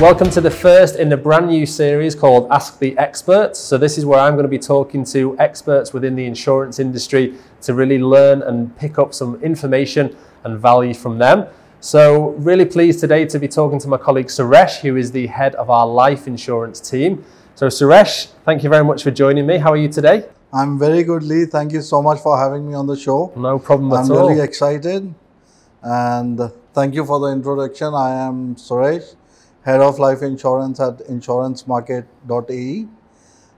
Welcome to the first in the brand new series called Ask the Experts. So, this is where I'm going to be talking to experts within the insurance industry to really learn and pick up some information and value from them. So, really pleased today to be talking to my colleague Suresh, who is the head of our life insurance team. So, Suresh, thank you very much for joining me. How are you today? I'm very good, Lee. Thank you so much for having me on the show. No problem I'm at all. really excited. And thank you for the introduction. I am Suresh, head of life insurance at insurancemarket.ae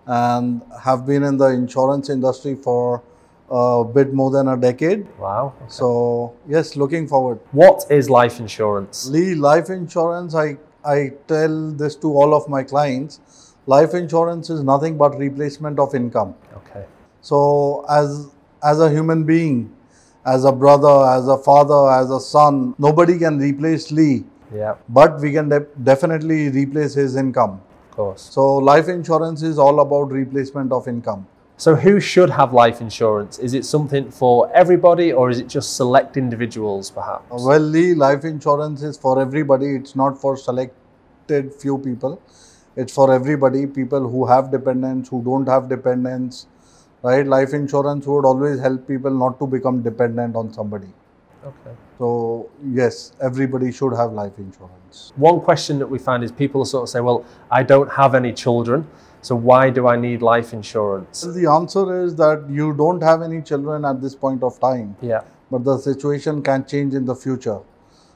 and have been in the insurance industry for a bit more than a decade. wow. okay. So, yes, looking forward. what is life insurance? Lee, life insurance, I, I tell this to all of my clients life insurance is nothing but replacement of income. Okay. So as as a human being, as a brother, as a father, as a son, nobody can replace Lee, Yeah, but we can de- definitely replace his income. of course. So life insurance is all about replacement of income. So, who should have life insurance? Is it something for everybody or is it just select individuals perhaps? Well, Lee, life insurance is for everybody. It's not for selected few people. It's for everybody. People who have dependents, who don't have dependents, right? Life insurance would always help people not to become dependent on somebody. Okay. So yes, everybody should have life insurance. One question that we find is people sort of say, well, I don't have any children, so why do I need life insurance? The answer is that you don't have any children at this point of time, Yeah, but the situation can change in the future.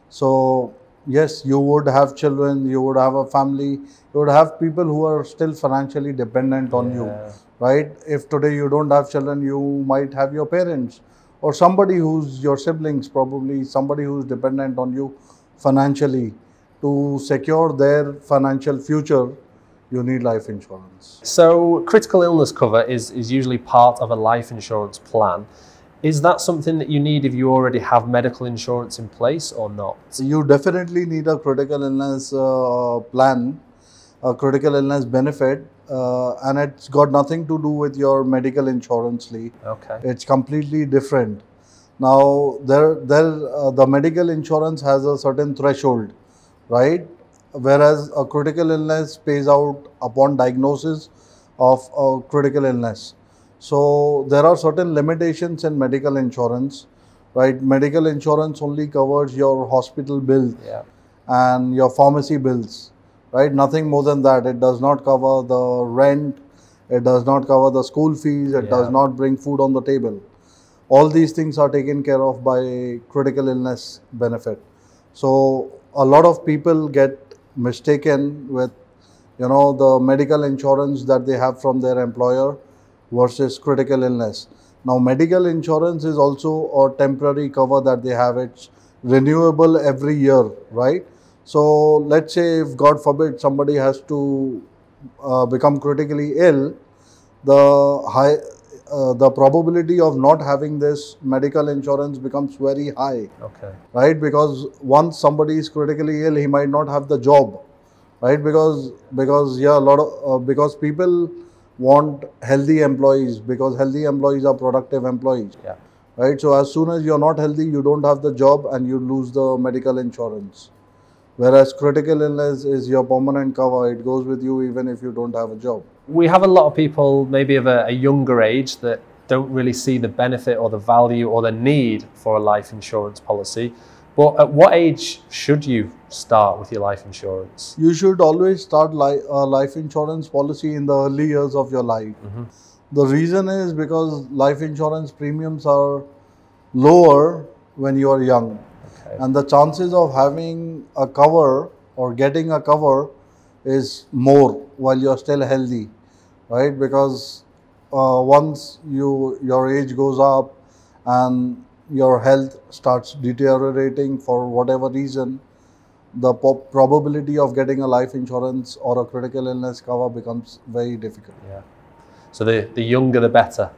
So yes, you would have children, you would have a family, you would have people who are still financially dependent on you, right? If today you don't have children, you might have your parents or somebody who's your siblings, probably somebody who's dependent on you financially. To secure their financial future, you need life insurance. So, critical illness cover is, is usually part of a life insurance plan. Is that something that you need if you already have medical insurance in place or not? You definitely need a critical illness uh, plan, a critical illness benefit, uh, and it's got nothing to do with your medical insurance, Lee. Okay. It's completely different. Now, there, there, uh, the medical insurance has a certain threshold, right? Whereas a critical illness pays out upon diagnosis of a critical illness. So there are certain limitations in medical insurance, right? Medical insurance only covers your hospital bills Yeah. and your pharmacy bills, right? Nothing more than that. It does not cover the rent, it does not cover the school fees, it does not bring food on the table. All these things are taken care of by critical illness benefit. So a lot of people get mistaken with you know the medical insurance that they have from their employer versus critical illness. Now medical insurance is also a temporary cover that they have. It's renewable every year, right? So let's say if God forbid somebody has to uh, become critically ill, the high uh, the probability of not having this medical insurance becomes very high. Okay. right? Because once somebody is critically ill he might not have the job. Right? Because because yeah a lot of uh, because people want healthy employees because healthy employees are productive employees. Yeah. right? So as soon as you're not healthy you don't have the job and you lose the medical insurance whereas critical illness is your permanent cover it goes with you even if you don't have a job We have a lot of people, maybe of a, a younger age, that don't really see the benefit or the value or the need for a life insurance policy. But at what age should you start with your life insurance? you should always start li- a life insurance policy in the early years of your life. Mm-hmm. The reason is because life insurance premiums are lower when you are young, And the chances of having a cover or getting a cover is more while you're still healthy, right? Because uh, once you your age goes up and your health starts deteriorating for whatever reason, the probability of getting a life insurance or a critical illness cover becomes very difficult. Yeah. So the, the younger the better.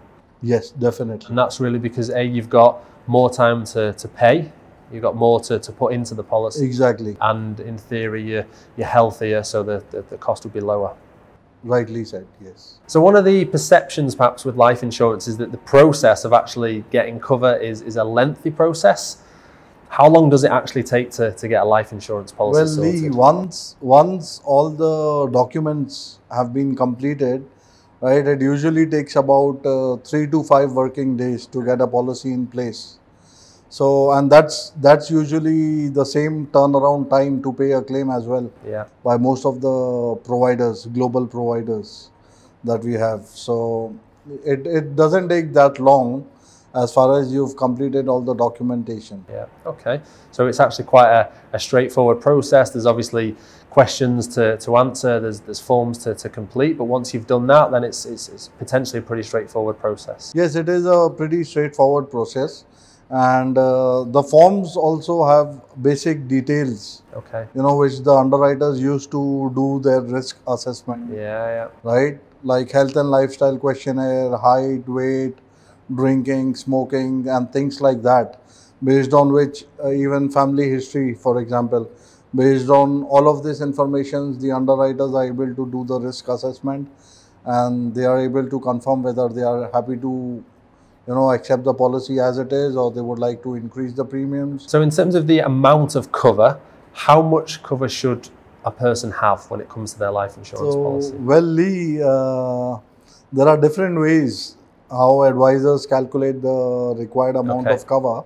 Yes, definitely. And that's really because A, you've got more time to, to pay, you've got more to, to put into the policy. Exactly. And in theory, you're, you're healthier, so the, the, the cost will be lower. Rightly said. Yes. So one of the perceptions perhaps with life insurance is that the process of actually getting cover is, is a lengthy process. How long does it actually take to, to get a life insurance policy Well, sorted? Lee, once once all the documents have been completed, right? It usually takes about uh, three to five working days to get a policy in place. So, and that's that's usually the same turnaround time to pay a claim as well yeah. by most of the providers, global providers that we have. So, it it doesn't take that long as far as you've completed all the documentation. Yeah. Okay. So it's actually quite a, a straightforward process. There's obviously questions to, to answer. There's there's forms to, to complete. But once you've done that, then it's, it's it's potentially a pretty straightforward process. Yes, it is a pretty straightforward process, and uh, the forms also have basic details, Okay. you know, which the underwriters use to do their risk assessment, Yeah. Yeah. right? Like health and lifestyle questionnaire, height, weight, drinking, smoking, and things like that, based on which uh, even family history, for example, based on all of this information, the underwriters are able to do the risk assessment, and they are able to confirm whether they are happy to, you know, accept the policy as it is, or they would like to increase the premiums. So in terms of the amount of cover, how much cover should a person have when it comes to their life insurance So, policy? well, Lee, uh, there are different ways how advisors calculate the required amount Okay. of cover.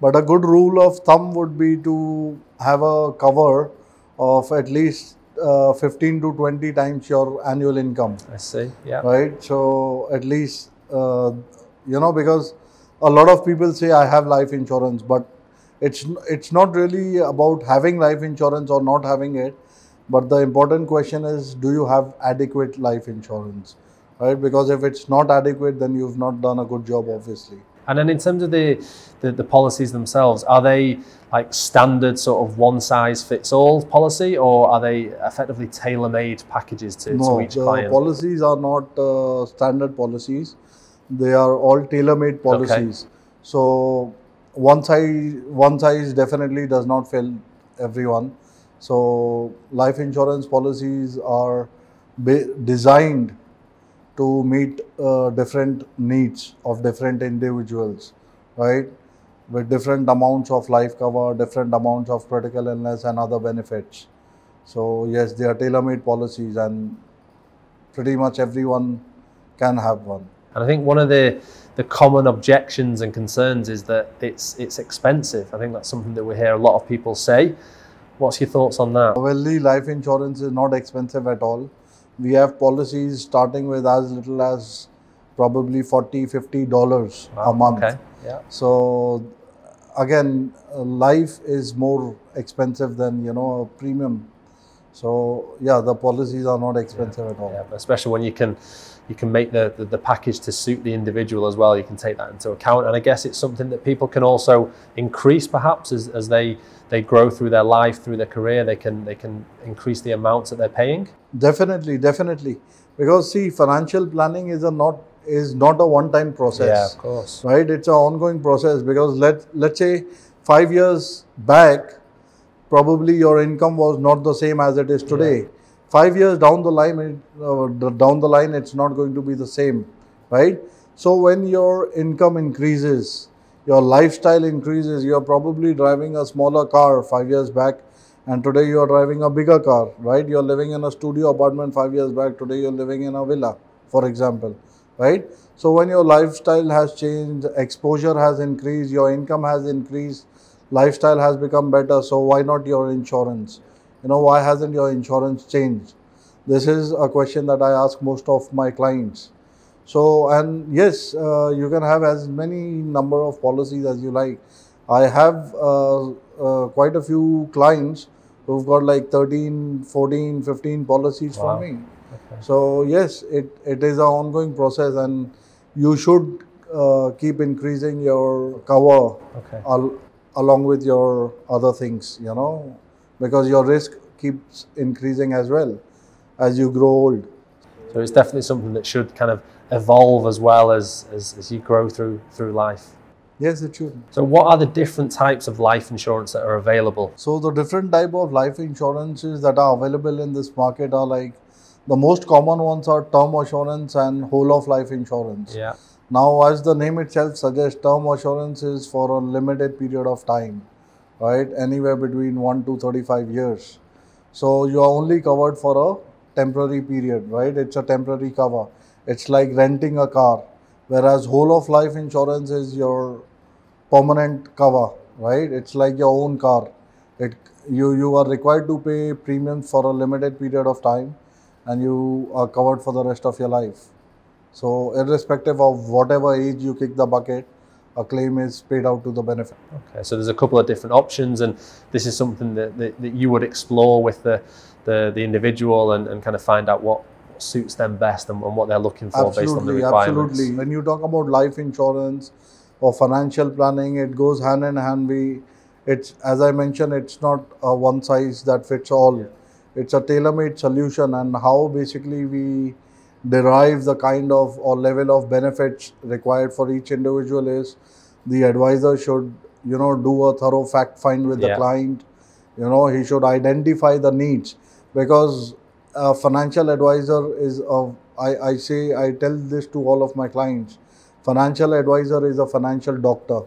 But a good rule of thumb would be to have a cover of at least uh, 15 to 20 times your annual income, I see. Yeah. right? So, at least, uh, you know, because a lot of people say, I have life insurance, but it's, it's not really about having life insurance or not having it. But the important question is do you have adequate life insurance right? Because if it's not adequate then you've not done a good job obviously. And then in terms of the, the, the policies themselves, are they like standard sort of one size fits all policy or are they effectively tailor made packages to, no to each the client? policies are not uh, standard policies they are all tailor made policies so one size one size definitely does not fit everyone so life insurance policies are designed to meet uh, different needs of different individuals, right? With different amounts of life cover, different amounts of critical illness, and other benefits. So, yes, they are tailor made policies, and pretty much everyone can have one. And I think one of the the common objections and concerns is that it's it's expensive. I think that's something that we hear a lot of people say. What's your thoughts on that? Well, the life insurance is not expensive at all. We have policies starting with as little as probably 40 50 dollars a month. Okay. Yeah. So again, life is more expensive than you know a premium. So yeah, the policies are not expensive at all. Yeah, especially when you can you can make the, the, the package to suit the individual as well. You can take that into account, and I guess it's something that people can also increase perhaps as, as they they grow through their life, through their career. They can they can increase the amounts that they're paying. Definitely, definitely, because see, financial planning is a not is not a one time process. Yeah, of course. right it's an ongoing process because let let's say 5 years back probably your income was not the same as it is today 5 years down the line uh, down the line it's not going to be the same right? So when your income increases your lifestyle increases you're probably driving a smaller car 5 years back and today you are driving a bigger car right? You're living in a studio apartment 5 years back today you're living in a villa for example right? So when your lifestyle has changed exposure has increased your income has increased lifestyle has become better so why not your insurance you know why hasn't your insurance changed this is a question that i ask most of my clients so and yes uh, you can have as many number of policies as you like i have uh, uh, quite a few clients who've got like 13 14 15 policies Wow. from me Okay. so yes, it, it is an ongoing process, and you should uh, keep increasing your cover Okay. al- along with your other things. You know, because your risk keeps increasing as well as you grow old. So it's definitely something that should kind of evolve as well as as, as you grow through through life. Yes, it should. So what are the different types of life insurance that are available? So the different type of life insurances that are available in this market are like the most common ones are term assurance and whole of life insurance. Yeah. Now, as the name itself suggests, term assurance is for a limited period of time, right? Anywhere between 1 to 35 years. So you are only covered for a temporary period, right? It's a temporary cover. It's like renting a car, whereas whole of life insurance is your permanent cover, right? It's like your own car. It you you are required to pay premiums for a limited period of time, and you are covered for the rest of your life. So irrespective of whatever age you kick the bucket, a claim is paid out to the benefit. Okay, so there's a couple of different options, and this is something that, that, that you would explore with the the, the individual and, and kind of find out what suits them best and, and what they're looking for based on the Absolutely, requirements. absolutely. When you talk about life insurance or financial planning, it goes hand in hand. We, it's as I mentioned, it's not a one size that fits all. Yeah. It's a tailor-made solution, and how basically we derive the kind of or level of benefits required for each individual is the advisor should you know do a thorough fact find with the client. You know he should identify the needs because a financial advisor is a I, I say I tell this to all of my clients financial advisor is a financial doctor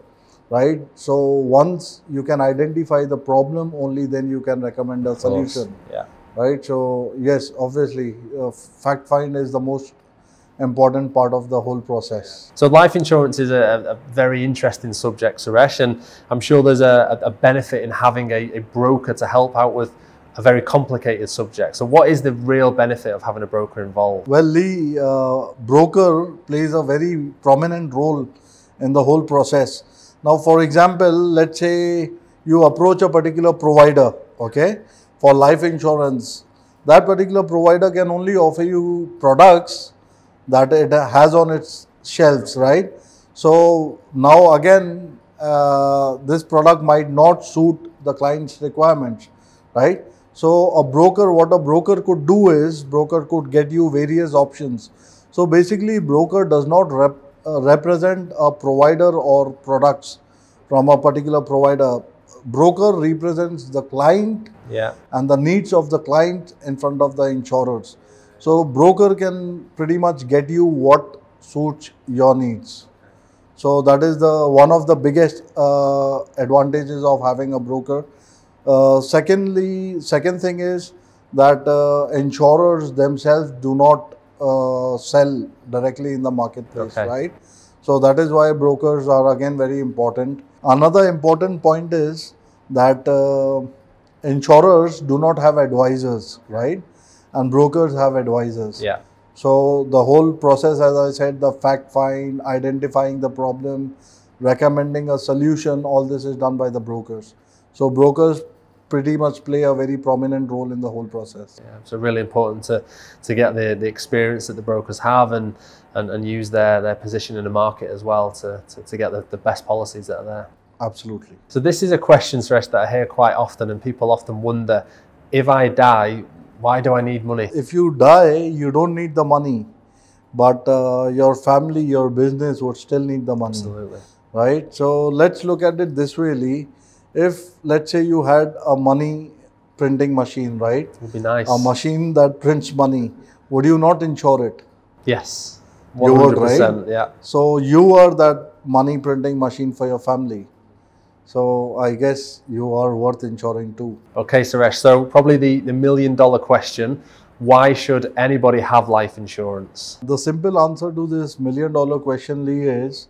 right? So once you can identify the problem only then you can recommend a solution. Yeah. Right so yes obviously uh, fact find is the most important part of the whole process So life insurance is a, a very interesting subject, Suresh, and I'm sure there's a, a benefit in having a, a broker to help out with a very complicated subject. So what is the real benefit of having a broker involved? Well, Lee, uh, broker plays a very prominent role in the whole process. Now, for example, let's say you approach a particular provider, okay, for life insurance. That particular provider can only offer you products that it has on its shelves, right? So now again, uh, this product might not suit the client's requirements, right? So a broker, what a broker could do is, broker could get you various options. So basically, broker does not rep, uh, represent a provider or products from a particular provider. Broker represents the client Yeah. and the needs of the client in front of the insurers. So broker can pretty much get you what suits your needs. So that is the one of the biggest uh, advantages of having a broker. Uh, secondly, second thing is that uh, insurers themselves do not uh, sell directly in the marketplace, Okay. right? So that is why brokers are again very important. Another important point is that uh, insurers do not have advisors, right? And brokers have advisors. Yeah. So the whole process, as I said, the fact find, identifying the problem, recommending a solution, all this is done by the brokers. So brokers pretty much play a very prominent role in the whole process. Yeah, so really important to, to get the, the experience that the brokers have and, and, and use their, their position in the market as well to, to, to get the, the best policies that are there. Absolutely. So this is a question, Suresh, that I hear quite often and people often wonder, if I die, why do I need money? If you die, you don't need the money, but uh, your family, your business would still need the money. Absolutely. right? So let's look at it this way, Lee. If let's say you had a money printing machine, right? It would be nice. A machine that prints money, would you not insure it? yes. You would, right? 100%, Yeah. So you are that money printing machine for your family. So I guess you are worth insuring too. Okay, Suresh. So probably the, the million dollar question, why should anybody have life insurance? The simple answer to this million dollar question, Lee, is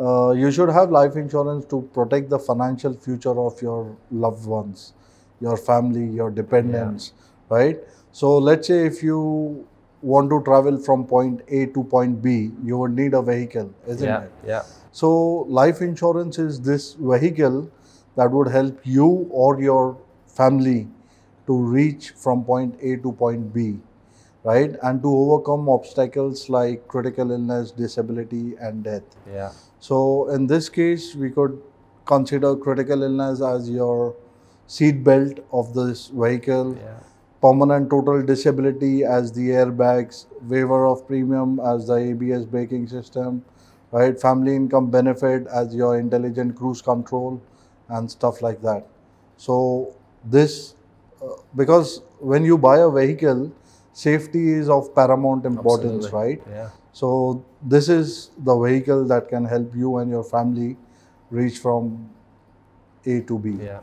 uh, you should have life insurance to protect the financial future of your loved ones, your family, your dependents, right? So let's say if you want to travel from point A to point B, you would need a vehicle, isn't yeah. it? Yeah. So life insurance is this vehicle that would help you or your family to reach from point A to point B, right? And to overcome obstacles like critical illness, disability, and death. Yeah. So in this case, we could consider critical illness as your seat belt of this vehicle, Yeah. permanent total disability as the airbags, waiver of premium as the ABS braking system, right? Family income benefit as your intelligent cruise control and stuff like that. So this, uh, because when you buy a vehicle, safety is of paramount importance, Absolutely. right? Yeah. So this is the vehicle that can help you and your family reach from A to B. Yeah.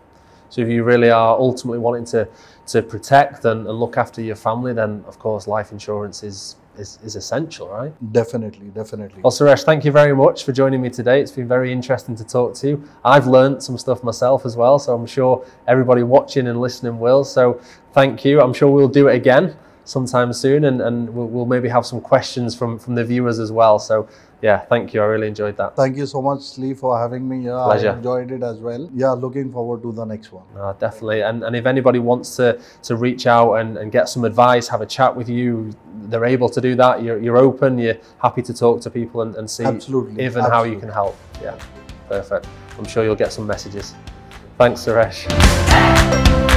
So if you really are ultimately wanting to to protect and, and look after your family, then of course life insurance is is, is essential, right? Definitely, definitely. Well, Suresh, thank you very much for joining me today. It's been very interesting to talk to you. I've learned some stuff myself as well, so I'm sure everybody watching and listening will. So thank you. I'm sure we'll do it again sometime soon, and, and we'll, we'll maybe have some questions from, from the viewers as well. So yeah, thank you. I really enjoyed that. Thank you so much, Lee, for having me Yeah, Pleasure. I enjoyed it as well. Yeah, looking forward to the next one. No, definitely. And, and if anybody wants to, to reach out and, and get some advice, have a chat with you, they're able to do that. You're, you're open, you're happy to talk to people and, and see Absolutely, if and how you can help. Yeah, perfect. I'm sure you'll get some messages. Thanks, Suresh.